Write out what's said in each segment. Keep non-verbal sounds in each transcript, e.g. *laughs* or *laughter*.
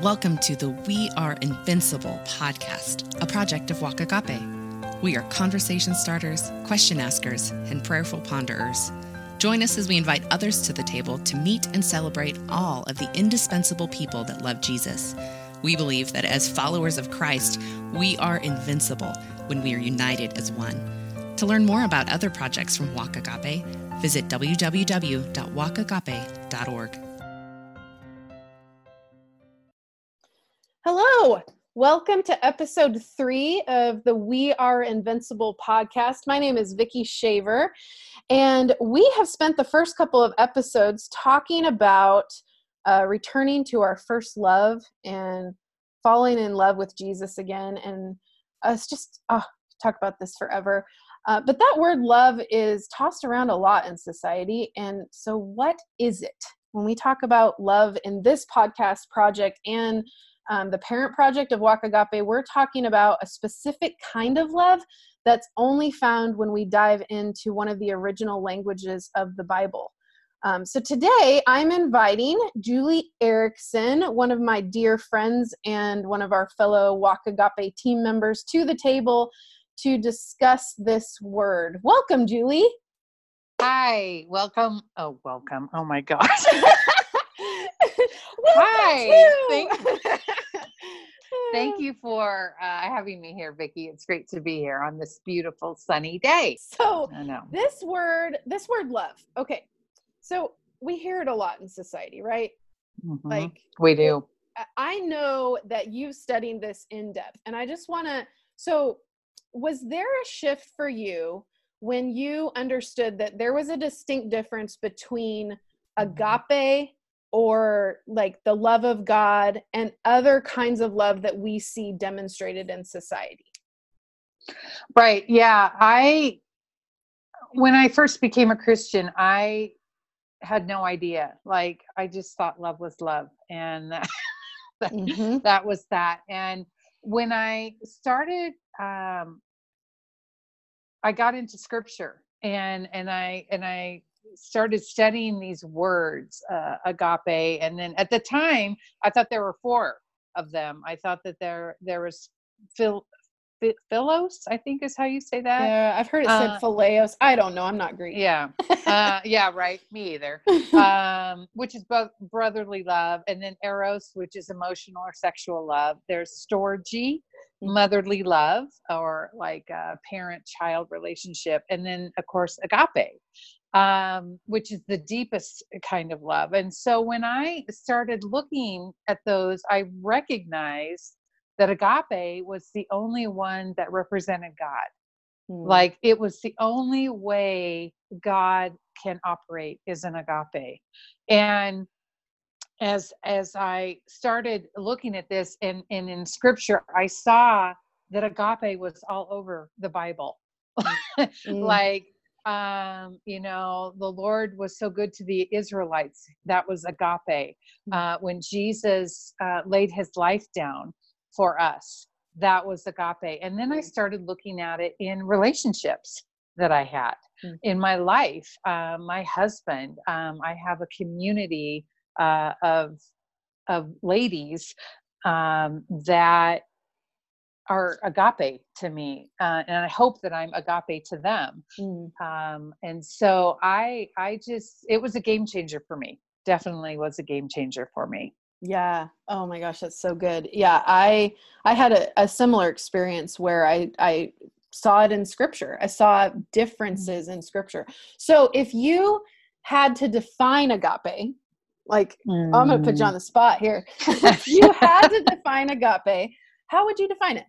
Welcome to the We Are Invincible podcast, a project of Walk Agape. We are conversation starters, question askers, and prayerful ponderers. Join us as we invite others to the table to meet and celebrate all of the indispensable people that love Jesus. We believe that as followers of Christ, we are invincible when we are united as one. To learn more about other projects from Walk Agape, visit www.walkagape.org. Hello, welcome to episode three of the We Are Invincible podcast. My name is Vicki Shaver, and we have spent the first couple of episodes talking about uh, returning to our first love and falling in love with Jesus again. And us just oh, talk about this forever. Uh, but that word love is tossed around a lot in society. And so, what is it? When we talk about love in this podcast project and um, the parent project of Walk Agape, we're talking about a specific kind of love that's only found when we dive into one of the original languages of the Bible. Um, so today I'm inviting Julie Erickson, one of my dear friends and one of our fellow Walk Agape team members, to the table to discuss this word. Welcome, Julie. Hi, welcome. Oh, welcome. Oh my gosh. *laughs* Hi. Thank, *laughs* thank you for uh, having me here, Vicki. It's great to be here on this beautiful sunny day. So, I know. this word, this word love. Okay. So, we hear it a lot in society, right? Mm-hmm. Like we do. I know that you've studied this in depth, and I just want to. So, was there a shift for you when you understood that there was a distinct difference between mm-hmm. agape or like the love of God and other kinds of love that we see demonstrated in society. Right. Yeah. I, when I first became a Christian, I had no idea. Like, I just thought love was love. And *laughs* that, mm-hmm. that was that. And when I started, um, I got into scripture and, and I, and I started studying these words, uh, agape, and then at the time I thought there were four of them. I thought that there there was phil, philos, I think is how you say that. Yeah, I've heard it said uh, phileos. I don't know. I'm not Greek. Yeah, *laughs* uh, yeah, right. Me either. *laughs* Um, which is both brotherly love, and then eros, which is emotional or sexual love. There's storge. Motherly love or like a parent child relationship and then of course agape um, which is the deepest kind of love. And so when I started looking at those, I recognized that agape was the only one that represented God. Mm. Like it was the only way God can operate is an agape. And as as I started looking at this and, and in scripture, I saw that agape was all over the Bible. *laughs* mm. like um, you know, the Lord was so good to the Israelites. That was agape. Mm. Uh, when Jesus uh, laid his life down for us, that was agape. And then I mm. started looking at it in relationships that I had mm. in my life. Uh, my husband, um, I have a community uh, of of ladies um, that are agape to me uh, and i hope that i'm agape to them. Mm. um, and so i i just it was a game changer for me. Definitely was a game changer for me. Yeah. Oh my gosh that's so good. Yeah i i had a, a similar experience where i i saw it in scripture. I saw differences mm. in scripture. So if you had to define agape like mm. i'm gonna put you on mm. the spot here *laughs* if you had to define agape how would you define it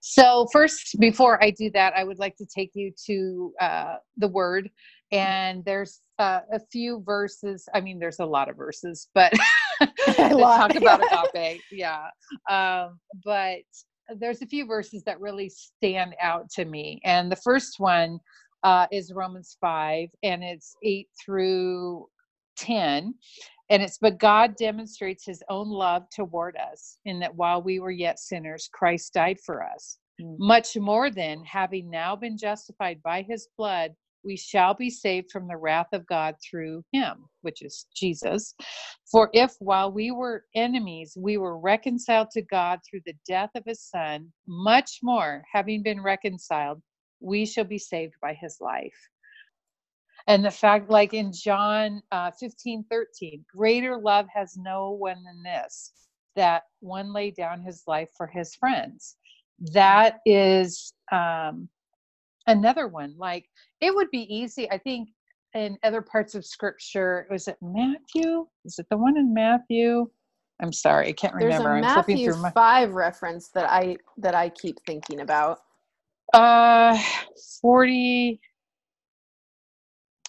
so, first, before I do that, I would like to take you to uh, the word. And there's uh, a few verses. I mean, there's a lot of verses, but *laughs* *laughs* talk about agape. Yeah. Um, but there's a few verses that really stand out to me. And the first one uh, is Romans 5, and it's 8 through 10 and it's, but God demonstrates his own love toward us in that while we were yet sinners, Christ died for us. Mm-hmm. Much more than having now been justified by his blood, we shall be saved from the wrath of God through him, which is Jesus. For if while we were enemies, we were reconciled to God through the death of his son, much more, having been reconciled, we shall be saved by his life. And the fact, like in John uh, 15, 13, greater love has no one than this, that one laid down his life for his friends. That is um, another one. Like it would be easy, I think, in other parts of scripture. Was it Matthew? Is it the one in Matthew? I'm sorry, I can't remember. There's a I'm Matthew my... five reference that I that I keep thinking about. Uh, forty.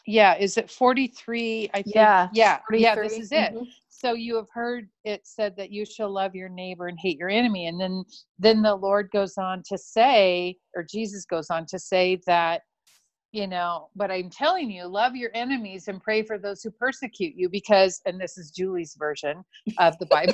Yeah, is it forty three? I think. Yeah, yeah, yeah. This is it. Mm-hmm. So you have heard it said that you shall love your neighbor and hate your enemy, and then then the Lord goes on to say, or Jesus goes on to say that you know but i'm telling you love your enemies and pray for those who persecute you because and this is julie's version of the bible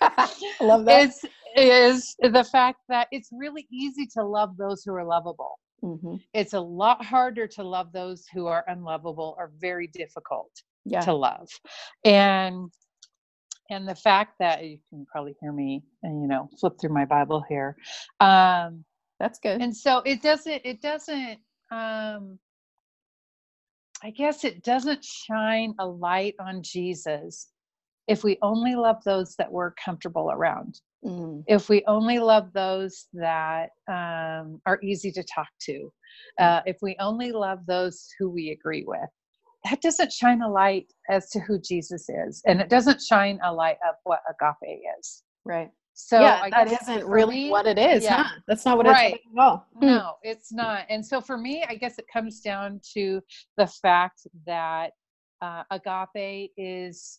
*laughs* love that it's is the fact that it's really easy to love those who are lovable mm-hmm. it's a lot harder to love those who are unlovable or very difficult yeah. to love and and the fact that you can probably hear me and you know flip through my bible here um that's good and so it doesn't it doesn't um I guess it doesn't shine a light on Jesus if we only love those that we're comfortable around. Mm. If we only love those that um, are easy to talk to, uh, if we only love those who we agree with, that doesn't shine a light as to who Jesus is. And it doesn't shine a light of what agape is. Right. So yeah, I that isn't really me- what it is, yeah. huh? That's not what Right. it's at all. Hmm. No, it's not. And so for me, I guess it comes down to the fact that uh, agape is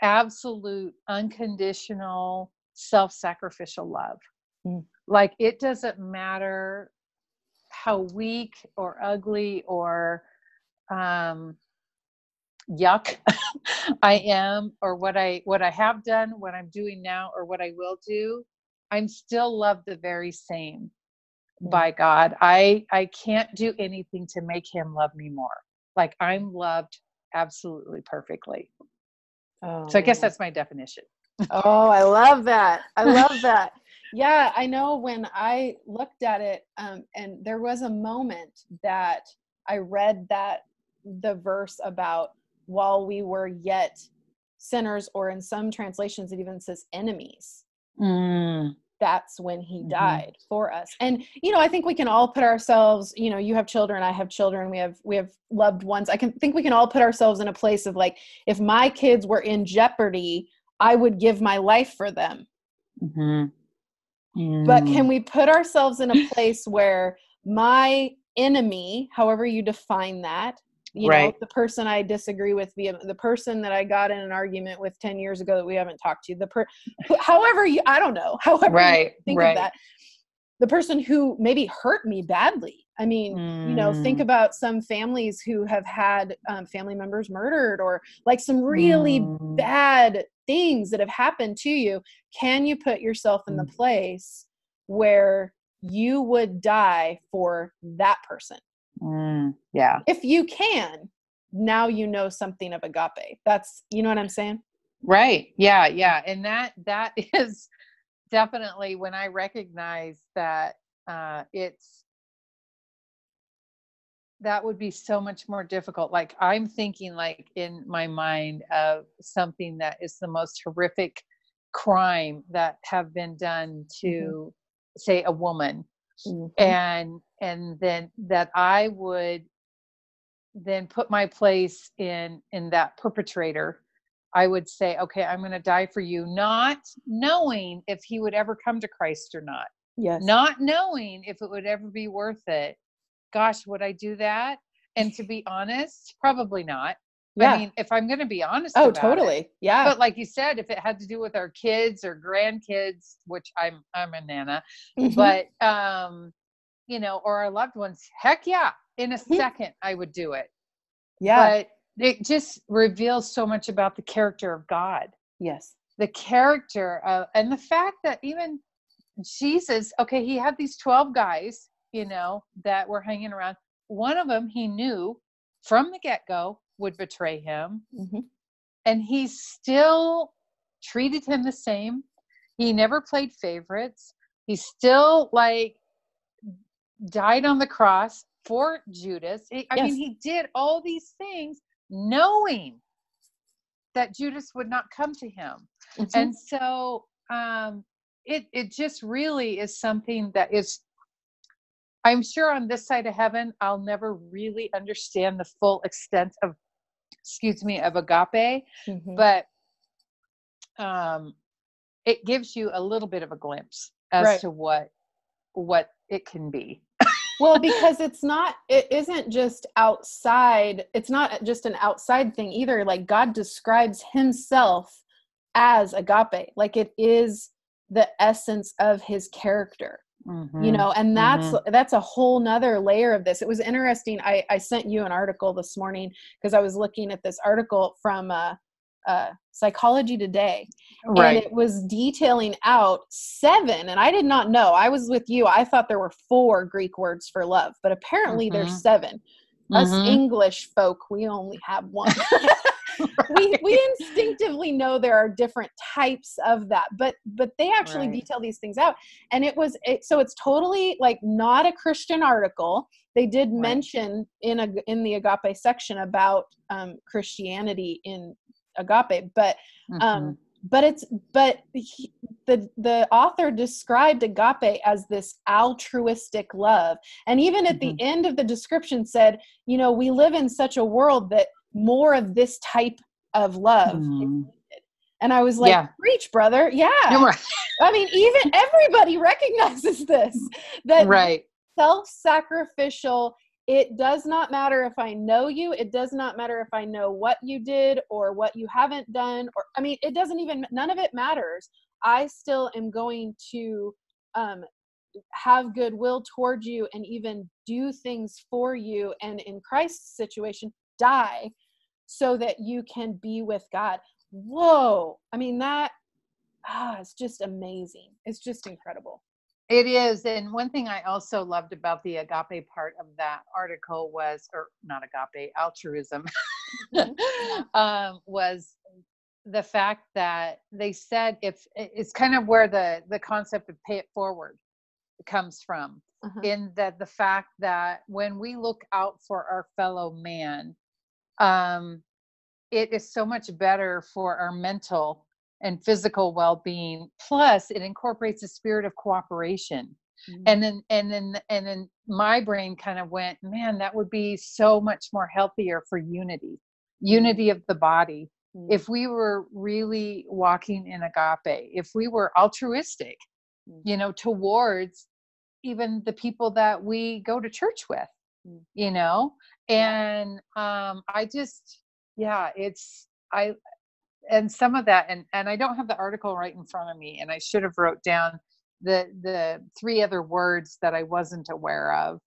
absolute, unconditional, self sacrificial love. Mm. Like it doesn't matter how weak or ugly or um, yuck *laughs* I am or what I what I have done, what I'm doing now or what I will do, I'm still loved the very same Mm. by God. I I can't do anything to make him love me more. Like I'm loved absolutely perfectly. Oh, So I guess that's my definition. Oh, I love that. I love *laughs* that. Yeah, I know when I looked at it, um, and there was a moment that I read that the verse about while we were yet sinners, or in some translations, it even says enemies. Mm, That's when he Mhm. died for us. And you know, I think we can all put ourselves. You know, you have children, I have children. We have we have loved ones. I can think we can all put ourselves in a place of like, if my kids were in jeopardy, I would give my life for them. mhm. But Mm. can we put ourselves in a place where my enemy, however you define that, you know, the person I disagree with, the the person that I got in an argument with ten years ago that we haven't talked to, the per, however you, I don't know, *laughs* however you right, think right. of that, the person who maybe hurt me badly. I mean, you know, think Mm. about some families who have had um, family members murdered or like some really Mm. bad things that have happened to you. Can you put yourself in the Mm. place where you would die for that person? Mm, yeah. If you can, now you know something of agape. That's, you know what I'm saying? Right. Yeah, yeah. And that that *laughs* is definitely when I recognize that uh it's that would be so much more difficult. Like I'm thinking like in my mind of something that is the most horrific crime that have been done to say a woman Mhm. and and then that i would then put my place in in that perpetrator i would say okay i'm going to die for you not knowing if he would ever come to christ or not Yes. not knowing if it would ever be worth it gosh would i do that and to be honest probably not Yeah. i mean if i'm going to be honest oh, about it, totally. Yeah. but like you said if it had to do with our kids or grandkids which i'm i'm a nana Mhm. but um you know or our loved ones heck yeah in a second i would do it yeah. but it just reveals so much about the character of god yes. the character of and the fact that even jesus okay he had these 12 guys you know that were hanging around one of them he knew from the get-go would betray him Mhm. and he still treated him the same he never played favorites he still like died on the cross for judas i Yes. mean he did all these things knowing that judas would not come to him Mhm. and so um it it just really is something that is i'm sure on this side of heaven i'll never really understand the full extent of excuse me of agape Mhm. but um it gives you a little bit of a glimpse as Right. to what what it can be well *laughs* because it's not it isn't just outside it's not just an outside thing either like god describes himself as agape like it is the essence of his character you know and that's that's a whole nother layer of this it was interesting i i sent you an article this morning because i was looking at this article from uh uh psychology today right. and it was detailing out seven and i did not know i was with you i thought there were four greek words for love but apparently Mhm. there's seven us Mhm. english folk we only have one *laughs* *laughs* we we instinctively know there are different types of that but but they actually Right. detail these things out and it was it, so it's totally like not a christian article they did Right. mention in a in the agape section about um christianity in agape but Mhm. um but it's but he, the the author described agape as this altruistic love and even at Mm-hmm. the end of the description said you know we live in such a world that more of this type of love Mhm. and i was like Yeah. preach brother yeah right. *laughs* i mean even everybody recognizes this that right self-sacrificial it does not matter if i know you it does not matter if i know what you did or what you haven't done or i mean it doesn't even none of it matters i still am going to um have goodwill toward you and even do things for you and in christ's situation die so that you can be with god whoa i mean that ah it's just amazing it's just incredible It is. And one thing I also loved about the agape part of that article was, or not agape, altruism, Mhm. *laughs* um, was the fact that they said if it's kind of where the the concept of pay it forward comes from Uh-huh. in that the fact that when we look out for our fellow man um it is so much better for our mental and physical well-being plus it incorporates a spirit of cooperation Mhm. and then and then and then my brain kind of went man that would be so much more healthier for unity unity of the body Mm. if we were really walking in agape if we were altruistic Mm. you know towards even the people that we go to church with Mm. you know. And um i just yeah it's i and some of that and and i don't have the article right in front of me and i should have wrote down the the three other words that i wasn't aware of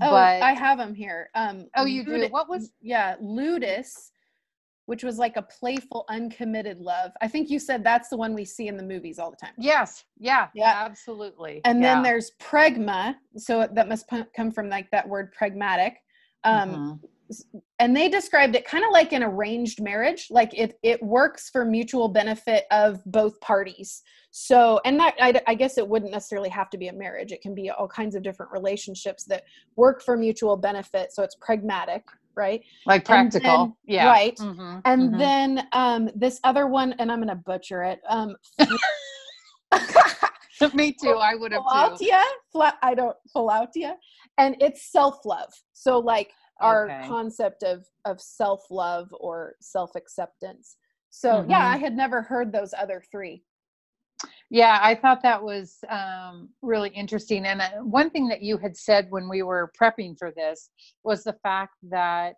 Oh, but I have them here. Um, Oh, you do? What was- Yeah, ludus, which was like a playful, uncommitted love. I think you said that's the one we see in the movies all the time. yes yeah Yeah. absolutely And yeah. then there's pragma, so that must come from like that word pragmatic. Um, Mhm. and they described it kind of like an arranged marriage like it it works for mutual benefit of both parties so and that I, I guess it wouldn't necessarily have to be a marriage it can be all kinds of different relationships that work for mutual benefit so it's pragmatic right like practical then- yeah right. Mhm, and mhm. then um this other one and i'm gonna butcher it um *laughs* *laughs* me too i would have too Fla- i don't philautia and it's self-love so like our Okay. concept of of self-love or self-acceptance so yeah Mhm. i had never heard those other three Yeah, I thought that was um, really interesting. And uh, one thing that you had said when we were prepping for this was the fact that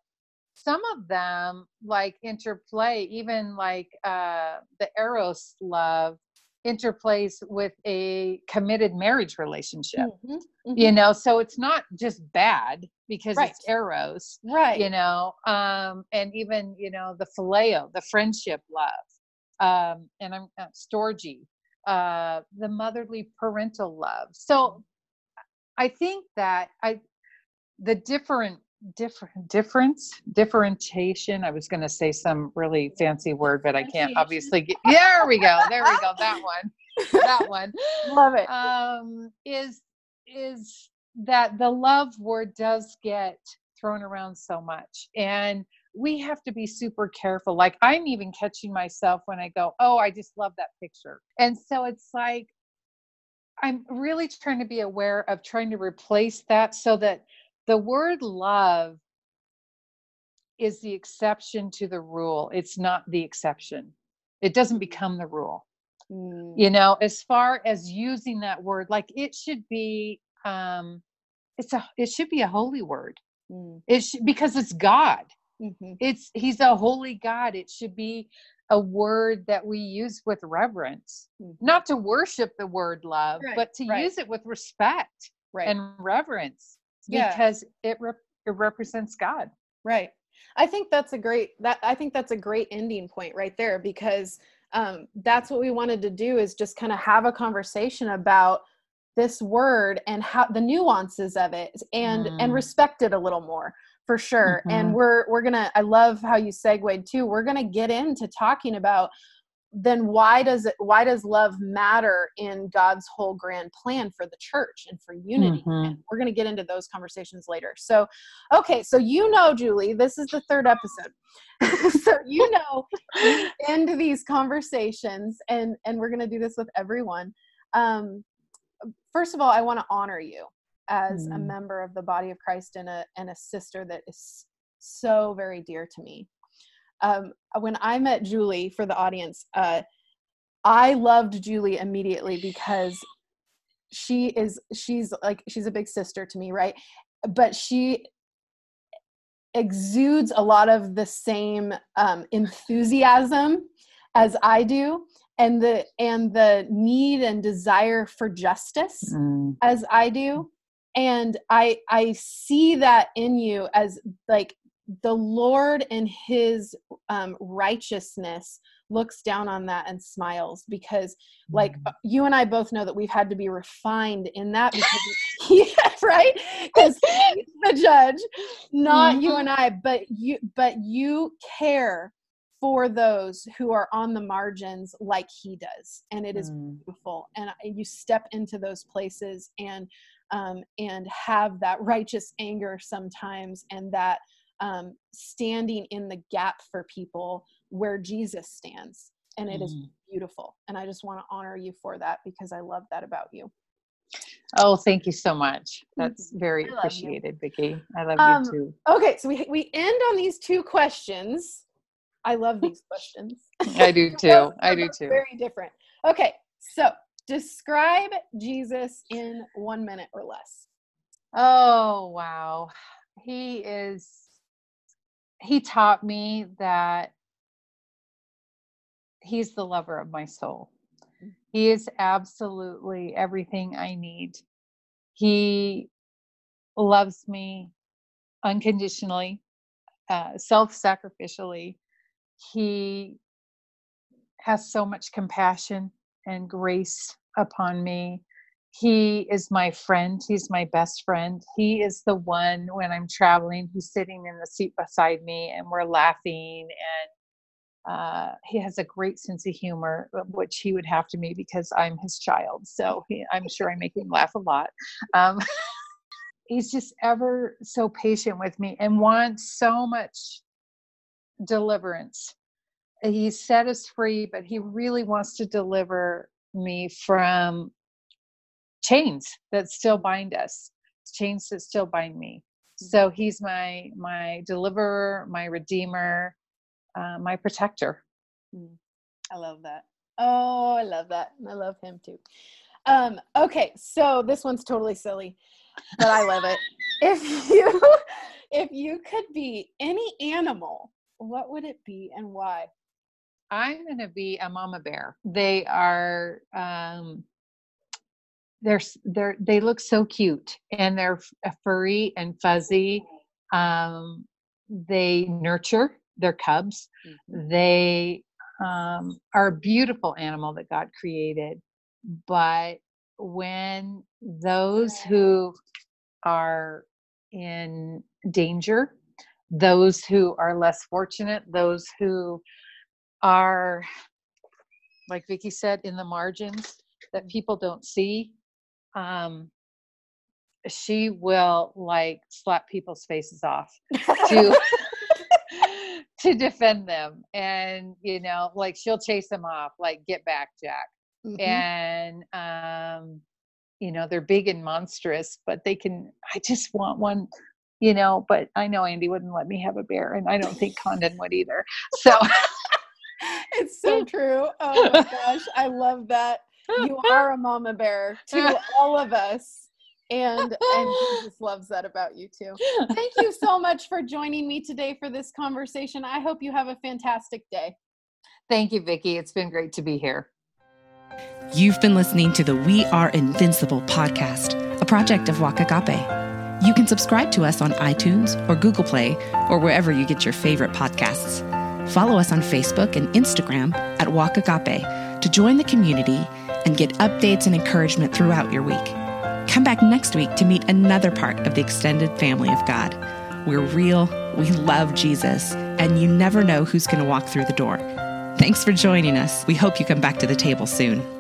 some of them like interplay, even like uh, the Eros love interplays with a committed marriage relationship. Mhm, You mhm. know, so it's not just bad because Right. it's Eros, right you know, um, and even, you know, the phileo, the friendship love, um, and I'm uh, storgy, uh, the motherly parental love. So I think that I, the different different difference differentiation i was going to say some really fancy word but i can't obviously get there we go there we go that one that one. *laughs* Love it. Um is is that the love word does get thrown around so much and we have to be super careful like i'm even catching myself when i go oh i just love that picture. And so it's like i'm really trying to be aware of trying to replace that so that the word love is the exception to the rule. It's not the exception. It doesn't become the rule. Mm. You know, as far as using that word, like it should be um it's a it should be a holy word. Mm. It should, because it's God. Mm-hmm. It's he's a holy God. It should be a word that we use with reverence. Mm-hmm. Not to worship the word love, right, but to right. use it with respect right. and reverence yeah. because it, it represents God. Right. I think that's a great that I think that's a great ending point right there because um, that's what we wanted to do is just kind of have a conversation about this word and how the nuances of it and mm. and respect it a little more for sure mm-hmm. and we're we're gonna i love how you segued too we're gonna get into talking about then why does it why does love matter in god's whole grand plan for the church and for unity? Mm-hmm. and we're going to get into those conversations later. So okay so you know julie this is the third episode. *laughs* So you know end these conversations and and we're going to do this with everyone. Um first of all i want to honor you as mm. a member of the body of christ and a and a sister that is so very dear to me um, when I met Julie for the audience, uh, I loved Julie immediately because she is she's like she's a big sister to me, right? But she exudes a lot of the same um, enthusiasm as I do and the and the need and desire for justice mm. as I do and I I see that in you as like the Lord in his um, righteousness looks down on that and smiles because like mm. you and I both know that we've had to be refined in that because *laughs* *laughs* yeah, right because he's the judge not mm-hmm. you and I but you but you care for those who are on the margins like he does and it is mm. beautiful and you step into those places and um, and have that righteous anger sometimes and that um, standing in the gap for people where Jesus stands. And it mm. is beautiful. And I just want to honor you for that because I love that about you. Oh, thank you so much. That's mm-hmm. very appreciated, you. Vicki. I love um, you too. Okay, so we we end on these two questions. I love *laughs* these questions. I do *laughs* too. I do too. Very different. Okay, so describe Jesus in one minute or less. Oh wow, he is he taught me that he's the lover of my soul. Mm. He is absolutely everything I need. He loves me unconditionally, uh, self sacrificially. He has so much compassion and grace upon me he is my friend he's my best friend. He is the one when i'm traveling who's sitting in the seat beside me and we're laughing and uh, he has a great sense of humor which he would have to me because i'm his child. So he, i'm sure i make him laugh a lot. Um, *laughs* he's just ever so patient with me and wants so much deliverance. He set us free but he really wants to deliver me from chains that still bind us chains that still bind me. So he's my my deliverer my redeemer uh, my protector. Mm. i love that. Oh i love that. I love him too. Um okay so this one's totally silly but i love it. *laughs* If you if you could be any animal what would it be and why? I'm going to be a mama bear. They are um they're they're they look so cute and they're uh, furry and fuzzy um, they nurture their cubs mm-hmm. they um, are a beautiful animal that god created but when those who are in danger, those who are less fortunate, those who are, like Vicki said, in the margins that people don't see. Um, she will like slap people's faces off to *laughs* *laughs* to defend them and you know like she'll chase them off like get back jack. Mm-hmm. and um you know they're big and monstrous but they can i just want one you know but i know andy wouldn't let me have a bear and i don't think condon would either so *laughs* it's so true. Oh my gosh i love that you are a mama bear to *laughs* all of us and and *laughs* Jesus loves that about you too. *laughs* Thank you so much for joining me today for this conversation. I hope you have a fantastic day. Thank you, Vicki. It's been great to be here. You've been listening to the We Are Invincible podcast, a project of Walk Agape. You can subscribe to us on iTunes or Google Play or wherever you get your favorite podcasts. Follow us on Facebook and Instagram at Walk Agape to join the community and get updates and encouragement throughout your week. Come back next week to meet another part of the extended family of God. We're real, we love Jesus, and you never know who's going to walk through the door. Thanks for joining us. We hope you come back to the table soon.